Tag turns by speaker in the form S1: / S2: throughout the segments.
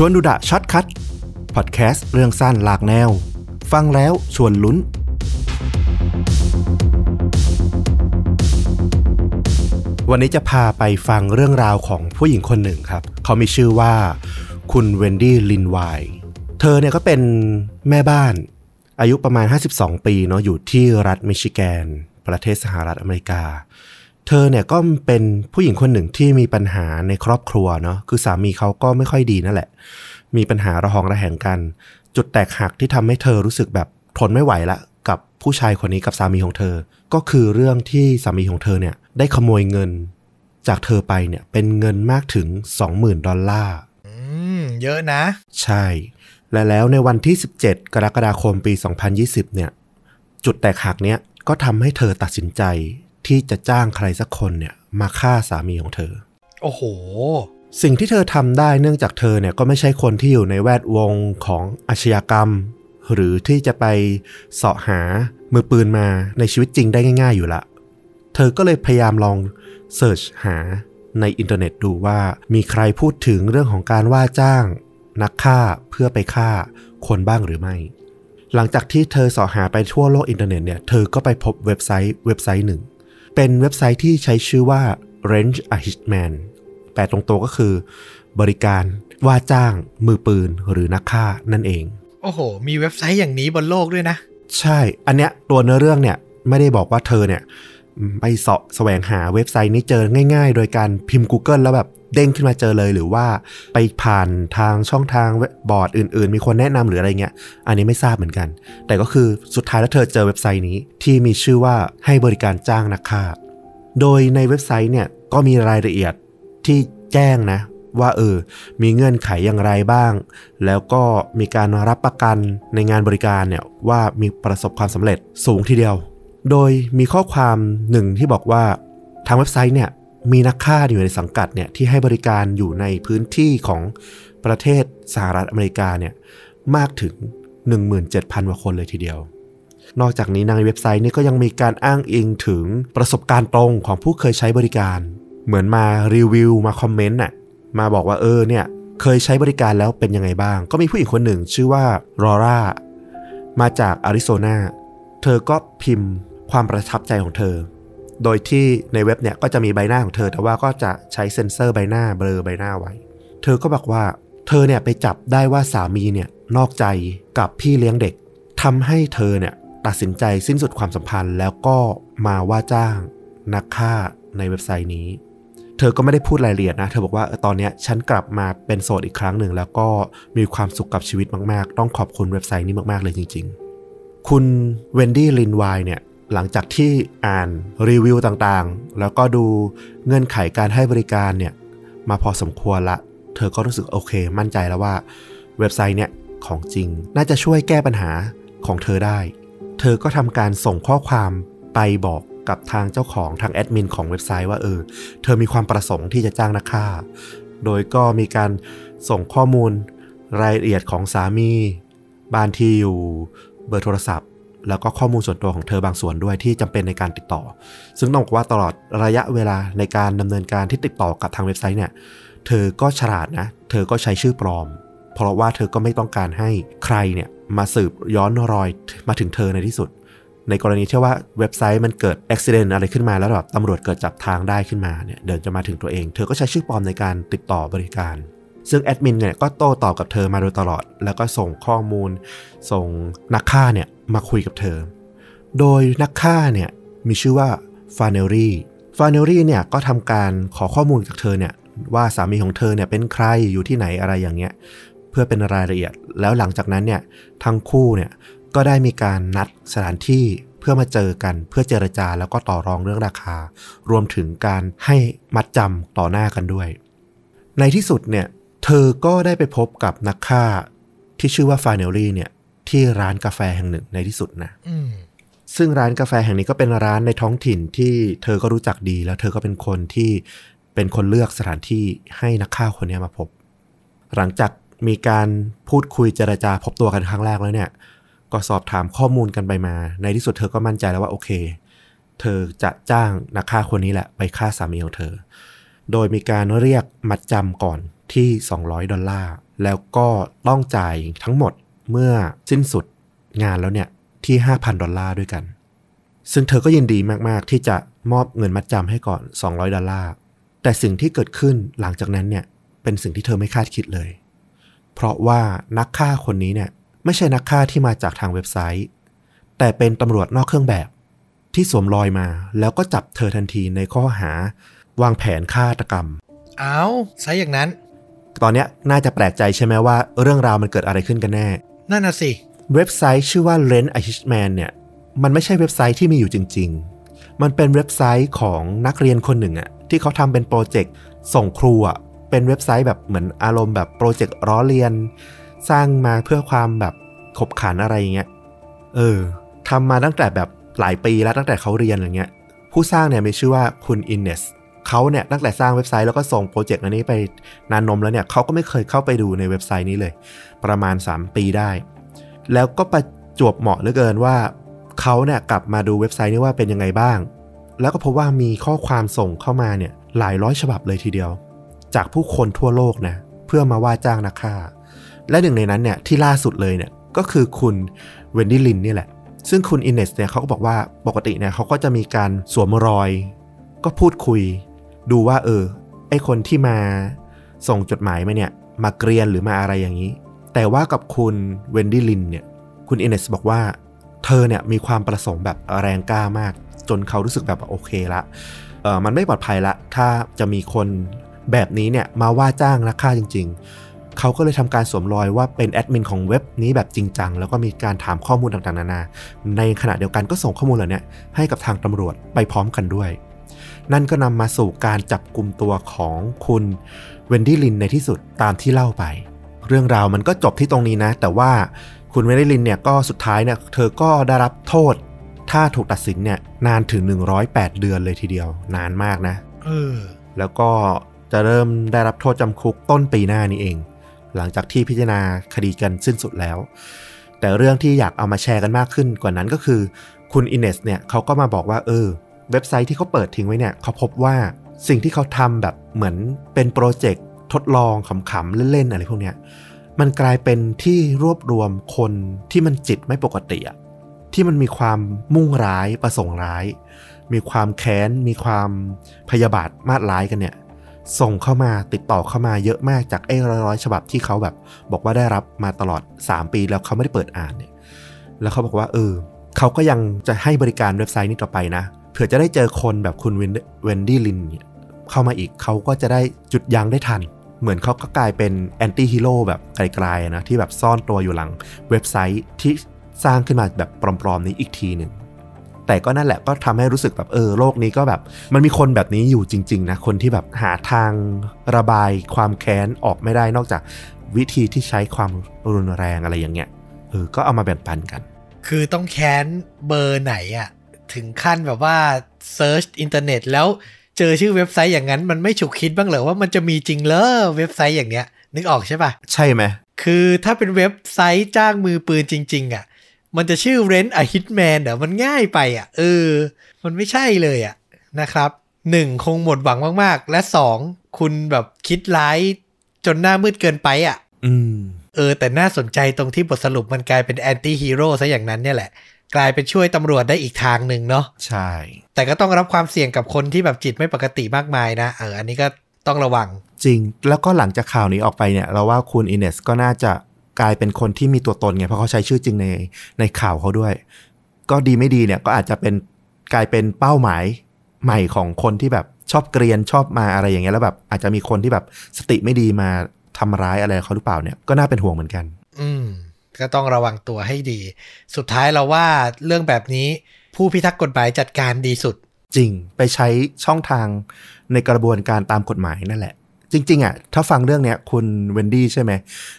S1: ชวนดูดะ Short Cut พอดแคสต์เรื่องสั้นหลากแนว ฟังแล้วชวนลุ้น วันนี้จะพาไปฟังเรื่องราวของผู้หญิงคนหนึ่งครับ เขามีชื่อว่า คุณเวนดี้ลินไวเธอเนี่ยก็เป็นแม่บ้าน อายุประมาณ 52 ปีเนาะอยู่ที่รัฐมิชิแกน ประเทศสหรัฐอเมริกา เธอเนี่ยก็เป็นผู้หญิงคนหนึ่งที่มีปัญหาในครอบครัวเนาะคือสามีเขาก็ไม่ค่อยดีนั่นแหละ มีปัญหาระหองระแหงกัน จุดแตกหักที่ทำให้เธอรู้สึกแบบทนไม่ไหวละ กับผู้ชายคนนี้กับสามีของเธอ ก็คือเรื่องที่สามีของเธอเนี่ยได้ขโมยเงิน จากเธอไปเนี่ยเป็นเงินมากถึง 20,000 ดอลลาร์
S2: อืมเยอะนะ
S1: ใช่ และแล้วในวันที่ 17 กรกฎาคมปี 2020 เนี่ย จุดแตกหักเนี้ยก็ทำให้เธอตัดสินใจ ที่จะจ้างใครสักคนเนี่ยมาฆ่าสามีของเธอ
S2: โอ้โห
S1: สิ่งที่เธอทำได้เนื่องจากเธอเนี่ยก็ไม่ใช่คนที่อยู่ในแวดวงของอาชญากรรม หรือที่จะไปเสาะหามือปืนมาในชีวิตจริงได้ง่าย ๆ อยู่ละ เธอก็เลยพยายามลอง search หาในอินเทอร์เน็ตดูว่ามีใครพูดถึงเรื่องของการว่าจ้างนักฆ่าเพื่อไปฆ่าคนบ้างหรือไม่ หลังจากที่เธอเสาะหาไปทั่วโลกอินเทอร์เน็ตเนี่ย เธอก็ไปพบเว็บไซต์เว็บไซต์หนึ่ง เป็นเว็บไซต์ที่ใช้ชื่อว่า Rent a Hitman แปลตรงตัวก็คือบริการว่าจ้างมือปืนหรือนักฆ่านั่นเอง
S2: โอ้โห มีเว็บไซต์อย่างนี้บนโลกด้วยนะ
S1: ใช่ อันเนี้ยตัวเนื้อเรื่องเนี่ยไม่ได้บอกว่าเธอเนี่ยไปเสาะแสวงหาเว็บไซต์นี้เจอง่าย ๆ โดยการพิมพ์ Google แล้วแบบ เด้งขึ้นมาเจอเลยหรือว่าไปผ่านทางช่องทางบบอร์ดอื่น ๆ มีคนแนะนำหรืออะไรเงี้ย อันนี้ไม่ทราบเหมือนกัน แต่ก็คือสุดท้ายแล้วเธอเจอเว็บไซต์นี้ที่มีชื่อว่าให้บริการจ้างนักฆ่า โดยในเว็บไซต์เนี่ยก็มีรายละเอียดที่แจ้งนะ ว่าเออ มีเงื่อนไขอย่างไรบ้าง แล้วก็มีการรับประกันในงานบริการเนี่ยว่ามีประสบความสำเร็จสูงทีเดียว โดยมีข้อความหนึ่งที่บอกว่าทางเว็บไซต์เนี่ย มีนักฆ่าอยู่ในสังกัดเนี่ยที่ให้บริการอยู่ในพื้นที่ของประเทศสหรัฐอเมริกาเนี่ยมากถึง 17,000กว่าคนเลยทีเดียว นอกจากนี้ในเว็บไซต์นี้ก็ยังมีการอ้างอิงถึงประสบการณ์ตรงของผู้เคยใช้บริการ เหมือนมารีวิวมาคอมเมนต์น่ะมาบอกว่าเออเนี่ยเคยใช้บริการแล้วเป็นยังไงบ้าง ก็มีผู้หญิงคนหนึ่งชื่อว่ารอร่ามาจากอาริโซนา เธอก็พิมพ์ความประทับใจของเธอ โดยที่ในเว็บเนี่ยก็จะมีใบหน้าของเธอ แต่ว่าก็จะใช้เซ็นเซอร์ใบหน้าเบลอใบหน้าไว้ เธอก็บอกว่า เธอเนี่ยไปจับได้ว่าสามีเนี่ยนอกใจกับพี่เลี้ยงเด็กทำให้เธอเนี่ยตัดสินใจสิ้นสุดความสัมพันธ์ แล้วก็มาว่าจ้างนักฆ่าในเว็บไซต์นี้ เธอก็ไม่ได้พูดรายละเอียดนะ เธอบอกว่าตอนเนี้ยฉันกลับมาเป็นโสดอีกครั้งหนึ่ง แล้วก็มีความสุขกับชีวิตมาก ๆ ต้องขอบคุณเว็บไซต์นี้มาก ๆ เลยจริง ๆ คุณเวนดี้ลินไวเนี่ย หลังจากที่อ่านรีวิวต่างๆ แล้วก็ดูเงื่อนไขการให้บริการเนี่ยมาพอสมควรละ เธอก็รู้สึกโอเค มั่นใจแล้วว่าเว็บไซต์เนี่ยของจริง น่าจะช่วยแก้ปัญหาของเธอได้ เธอก็ทำการส่งข้อความไปบอกกับทางเจ้าของทางแอดมินของเว็บไซต์ว่าเออ เธอมีความประสงค์ที่จะจ้างนักฆ่า โดยก็มีการส่งข้อมูลรายละเอียดของสามี บ้านที่อยู่ เบอร์โทรศัพท์ แล้วก็ข้อมูลส่วนตัวของเธอบางส่วนด้วยที่จำเป็นในการติดต่อ ซึ่งต้องบอกว่าตลอดระยะเวลาในการดำเนินการที่ติดต่อกับทางเว็บไซต์เนี่ย เธอก็ฉลาดนะ เธอก็ใช้ชื่อปลอม เพราะว่าเธอก็ไม่ต้องการให้ใครเนี่ยมาสืบย้อนรอยมาถึงเธอในที่สุด ในกรณีที่ว่าเว็บไซต์มันเกิดอุบิเหตุอะไรขึ้นมาแล้วแบบตำรวจเกิดจับทางได้ขึ้นมาเนี่ยเดินจะมาถึงตัวเอง เธอก็ใช้ชื่อปลอมในการติดต่อบริการซึ่งแอดมินเนี่ยก็โต้ตอบกับเธอมาโดยตลอด แล้วก็ส่งข้อมูล ส่งนักฆ่าเนี่ย มาคุยกับเธอ โดยนักฆ่าเนี่ยมีชื่อว่าฟาเนลลี่ ฟาเนลลี่เนี่ยก็ทำการขอข้อมูลจากเธอเนี่ยว่าสามีของเธอเนี่ยเป็นใครอยู่ที่ไหนอะไรอย่างเงี้ยเพื่อเป็นรายละเอียด แล้วหลังจากนั้นเนี่ยทั้งคู่เนี่ยก็ได้มีการนัดสถานที่เพื่อมาเจอกันเพื่อเจรจาแล้วก็ต่อรองเรื่องราคา รวมถึงการให้มัดจำต่อหน้ากันด้วย ในที่สุดเนี่ยเธอก็ได้ไปพบกับนักฆ่าที่ชื่อว่าฟาเนลลี่เนี่ย ที่ร้านกาแฟแห่งหนึ่งในที่สุดนะ
S2: อืม
S1: ซึ่งร้านกาแฟแห่งนี้ก็เป็นร้านในท้องถิ่นที่เธอก็รู้จักดี แล้วเธอก็เป็นคนที่เป็นคนเลือกสถานที่ให้นักฆ่าคนนี้มาพบ หลังจากมีการพูดคุยเจรจาพบตัวกันครั้งแรกแล้วเนี่ย ก็สอบถามข้อมูลกันไปมา ในที่สุดเธอก็มั่นใจแล้วว่าโอเค เธอจะจ้างนักฆ่าคนนี้แหละไปฆ่าสามีของเธอ โดยมีการเรียกมัดจำก่อนที่ 200 ดอลลาร์ แล้วก็ต้องจ่ายทั้งหมด เมื่อสิ้นสุดงานแล้วเนี่ยที่ 5,000 ดอลลาร์ด้วยกัน ซึ่งเธอก็ยินดีมากๆ ที่จะมอบเงินมัดจำให้ก่อน 200 ดอลลาร์ แต่สิ่งที่เกิดขึ้นหลังจากนั้นเนี่ยเป็นสิ่งที่เธอไม่คาดคิดเลย เพราะว่านักฆ่าคนนี้เนี่ยไม่ใช่นักฆ่าที่มาจากทางเว็บไซต์ แต่เป็นตำรวจนอกเครื่องแบบที่สวมรอยมา แล้วก็จับเธอทันทีในข้อหาวางแผนฆาตกรรม
S2: เอาซะอย่างนั้น
S1: ตอนเนี้ยน่าจะแปลกใจใช่ไหมว่าเรื่องราวมันเกิดอะไรขึ้นกันแน่
S2: นั่นน่ะสิ
S1: เว็บไซต์ชื่อว่า Rent a Hitman เนี่ย มันไม่ใช่เว็บไซต์ที่มีอยู่จริง ๆ มันเป็นเว็บไซต์ของนักเรียนคนหนึ่งอะที่เขาทำเป็นโปรเจกต์ส่งครูอะเป็นเว็บไซต์แบบเหมือนอารมณ์แบบโปรเจกต์ล้อเลียน สร้างมาเพื่อความแบบขบขันอะไรอย่างเงี้ย เออทำมาตั้งแต่แบบหลายปีแล้วตั้งแต่เขาเรียนอะไรเงี้ย ผู้สร้างเนี่ยมีชื่อว่าคุณอินเนส เขาเนี่ยตั้งแต่สร้างเว็บไซต์แล้วก็ส่งโปรเจกต์อันนี้ไปนานนมแล้วเนี่ยเขาก็ไม่เคยเข้าไปดูในเว็บไซต์นี้เลย ประมาณ 3 ปีได้ แล้วก็ประจวบเหมาะเหลือเกินว่าเขาเนี่ยกลับมาดูเว็บไซต์นี้ว่าเป็นยังไงบ้าง แล้วก็พบว่ามีข้อความส่งเข้ามาเนี่ยหลายร้อยฉบับเลยทีเดียว จากผู้คนทั่วโลกนะเพื่อมาว่าจ้างนักฆ่า และหนึ่งในนั้นเนี่ยที่ล่าสุดเลยเนี่ยก็คือคุณเวนดี้ลินนี่แหละ ซึ่งคุณอินเนสเนี่ยเขาก็บอกว่าปกติเนี่ยเขาก็จะมีการสวมรอย ก็พูดคุย ดูว่า เออ ไอคนที่มาส่งจดหมายมาเนี่ย มาเกรียนหรือมาอะไรอย่างนี้ แต่ว่ากับคุณเวนดี้ลินเนี่ย คุณอินเนสบอกว่า เธอเนี่ยมีความประสงค์แบบแรงกล้ามาก จนเขารู้สึกแบบโอเคละเออมันไม่ปลอดภัยละ ถ้าจะมีคนแบบนี้เนี่ยมาว่าจ้างนักฆ่าจริง ๆ เขาก็เลยทำการสวมรอยว่าเป็นแอดมินของเว็บนี้แบบจริงจัง แล้วก็มีการถามข้อมูลต่างๆ นานา ในขณะเดียวกันก็ส่งข้อมูลเหล่านี้ให้กับทางตำรวจไปพร้อมกันด้วย นั่นก็นำมาสู่การจับกลุ่มตัวของคุณเวนดี้ลินในที่สุดตามที่เล่าไป เรื่องราวมันก็จบที่ตรงนี้นะ แต่ว่าคุณเวนดี้ลินเนี่ยก็สุดท้ายเนี่ยเธอก็ได้รับโทษ ถ้าถูกตัดสินเนี่ยนานถึง 108 เดือนเลยทีเดียว นานมากนะ
S2: เออ
S1: แล้วก็จะเริ่มได้รับโทษจำคุกต้นปีหน้านี้เอง หลังจากที่พิจารณาคดีกันสิ้นสุดแล้ว แต่เรื่องที่อยากเอามาแชร์กันมากขึ้นกว่านั้นก็คือ คุณอินเนสเนี่ยเขาก็มาบอกว่าเออ เว็บไซต์ที่เขาเปิดทิ้งไว้เนี่ยเขาพบว่าสิ่งที่เขาทำแบบเหมือนเป็นโปรเจกต์ทดลองขำๆเล่นๆอะไรพวกเนี้ยมันกลายเป็นที่รวบรวมคนที่มันจิตไม่ปกติอะที่มันมีความมุ่งร้ายประสงค์ร้าย มีความแค้น มีความพยาบาทมาดร้ายกันเนี่ย ส่งเข้ามาติดต่อเข้ามาเยอะมากจากไอ้ร้อยๆฉบับที่เขาแบบ บอกว่าได้รับมาตลอด 3 ปีแล้วเขาไม่ได้เปิดอ่านเนี่ย แล้วเขาบอกว่าเออเขาก็ยังจะให้บริการเว็บไซต์นี้ต่อไปนะ เผื่อจะได้เจอคนแบบคุณเวนดี้ลินเข้ามาอีกเขาก็จะได้จุดยั้งได้ทัน เหมือนเขาก็กลายเป็นแอนตี้ฮีโร่แบบไกลๆนะที่แบบซ่อนตัวอยู่หลังเว็บไซต์ที่สร้างขึ้นมาแบบปลอมๆนี้อีกทีหนึ่งแต่ก็นั่นแหละก็ทำให้รู้สึกแบบเออโลกนี้ก็แบบ มันมีคนแบบนี้อยู่จริง ๆ นะ คนที่แบบหาทางระบายความแค้นออกไม่ได้นอกจากวิธีที่ใช้ความรุนแรงอะไรอย่างเงี้ยเออก็เอามาแบ่งปันกัน
S2: คือต้องแค้นเบอร์ไหนอะ ถึงขั้นแบบว่า search อินเทอร์เน็ตแล้วเจอชื่อเว็บไซต์อย่างนั้น มันไม่ฉุกคิดบ้างเหรอว่ามันจะมีจริงเหรอเว็บไซต์อย่างเนี้ย นึกออกใช่ปะ
S1: ใช่ไหม
S2: คือถ้าเป็นเว็บไซต์จ้างมือปืนจริง ๆอะมันจะชื่อ Rent a Hitman เดี๋ยวมันง่ายไปอะเออ มันไม่ใช่เลยอะนะครับหนึ่งคงหมดหวังมากๆ และสองคุณแบบคิดร้ายจนหน้ามืดเกินไปอะ
S1: อืม
S2: เออ แต่น่าสนใจตรงที่บทสรุปมันกลายเป็น anti-hero ซะอย่างนั้นเนี่ยแหละ กลายเป็นช่วยตำรวจได้อีกทางหนึ่งเนาะ
S1: ใช่
S2: แต่ก็ต้องรับความเสี่ยงกับคนที่แบบจิตไม่ปกติมากมายนะเอออันนี้ก็ต้องระวัง
S1: จริง แล้วก็หลังจากข่าวนี้ออกไปเนี่ยเราว่าคุณอินเนสก็น่าจะกลายเป็นคนที่มีตัวตนไงเพราะเขาใช้ชื่อจริงในในข่าวเขาด้วย ก็ดีไม่ดีเนี่ยก็อาจจะเป็นกลายเป็นเป้าหมายใหม่ของคนที่แบบชอบเกรียนชอบมาอะไรอย่างเงี้ยแล้วแบบอาจจะมีคนที่แบบสติไม่ดีมาทำร้ายอะไรเขาหรือเปล่าเนี่ยก็น่าเป็นห่วงเหมือนกัน
S2: อืม ก็ต้องระวังตัวให้ดี สุดท้ายเราว่าเรื่องแบบนี้ผู้พิทักษ์กฎหมายจัดการดีสุด
S1: จริงไปใช้ช่องทางในกระบวนการตามกฎหมายนั่นแหละ จริง ๆอะถ้าฟังเรื่องเนี้ยคุณเวนดี้ใช่ไหม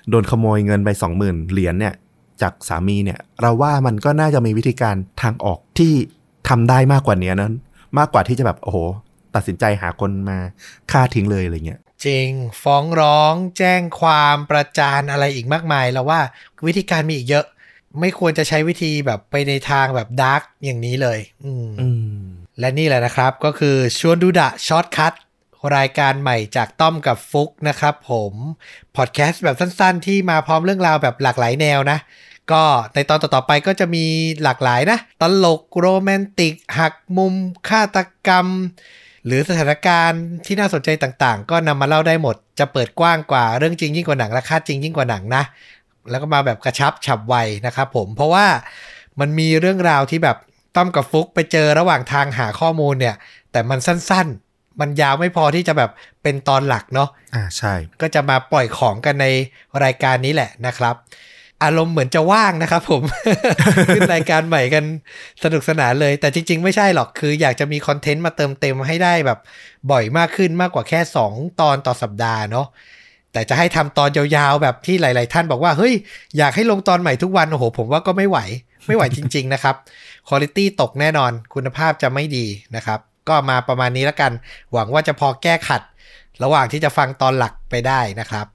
S1: โดนขโมยเงินไปสองหมื่นเหรียญเนี่ยจากสามีเนี่ยเราว่ามันก็น่าจะมีวิธีการทางออกที่ทำได้มากกว่านี้นั้นมากกว่าที่จะแบบโอ้โห ตัดสินใจหาคนมาฆ่าทิ้งเลยอะไรเงี้ย
S2: จริง ฟ้องร้อง แจ้งความประจานอะไรอีกมากมายเราว่าวิธีการมีอีกเยอะ ไม่ควรจะใช้วิธีแบบไปในทางแบบ dark อย่างนี้เลยอืม
S1: อืม
S2: และนี่แหละนะครับก็คือชวนดูดะ Short Cut รายการใหม่จากต้อมกับฟุกนะครับผมพอดแคสต์แบบสั้นๆ ที่มาพร้อมเรื่องราวแบบหลากหลายแนวนะ ก็ในตอนต่อๆไปก็จะมีหลากหลายนะ ตลกโรแมนติก หักมุมฆาตกรรม หรือสถานการณ์ที่น่าสนใจต่างๆ ก็นำมาเล่าได้หมด จะเปิดกว้างกว่าเรื่องจริงยิ่งกว่าหนังและคาดจริงยิ่งกว่าหนังนะ แล้วก็มาแบบกระชับฉับไวนะครับผม เพราะว่ามันมีเรื่องราวที่แบบต้อมกับฟุกไปเจอระหว่างทางหาข้อมูลเนี่ย แต่มันสั้นๆ มันยาวไม่พอที่จะแบบเป็นตอนหลักเนาะ
S1: อ่าใช่
S2: ก็จะมาปล่อยของกันในรายการนี้แหละนะครับ อารมณ์เหมือนจะว่างนะครับผม ขึ้นรายการใหม่กันสนุกสนานเลย แต่จริง ๆ ไม่ใช่หรอกคืออยากจะมีคอนเทนต์มาเติมเต็มให้ได้แบบ บ่อยมากขึ้นมากกว่าแค่ 2 ตอนต่อสัปดาห์เนาะแต่จะให้ทำตอนยาวๆแบบที่หลาย ๆ ท่านบอกว่า เฮ้ย อยากให้ลงตอนใหม่ทุกวัน โอ้โห ผมว่าก็ไม่ไหว ไม่ไหวจริง ๆ นะครับคุณภาพตกแน่นอนคุณภาพจะไม่ดีนะครับ ก็มาประมาณนี้แล้วกัน หวังว่าจะพอแก้ขัด ระหว่างที่จะฟังตอนหลักไปได้นะครับ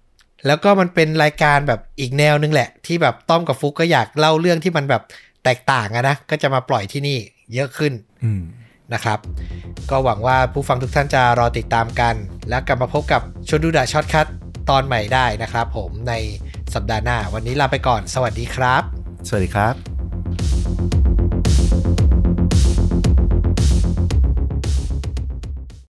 S2: แล้วก็มันเป็นรายการแบบอีกแนวนึงแหละ ที่แบบต้อมกับฟุกก็อยากเล่าเรื่องที่มันแบบแตกต่างอะนะก็จะมาปล่อยที่นี่เยอะขึ้น
S1: อืม
S2: นะครับ ก็หวังว่าผู้ฟังทุกท่านจะรอติดตามกัน แล้วกลับมาพบกับชวนดูดะ Short Cut ตอนใหม่ได้นะครับผมในสัปดาห์หน้า วันนี้ลาไปก่อน สวัสดีครับ
S1: สวัสดีครับ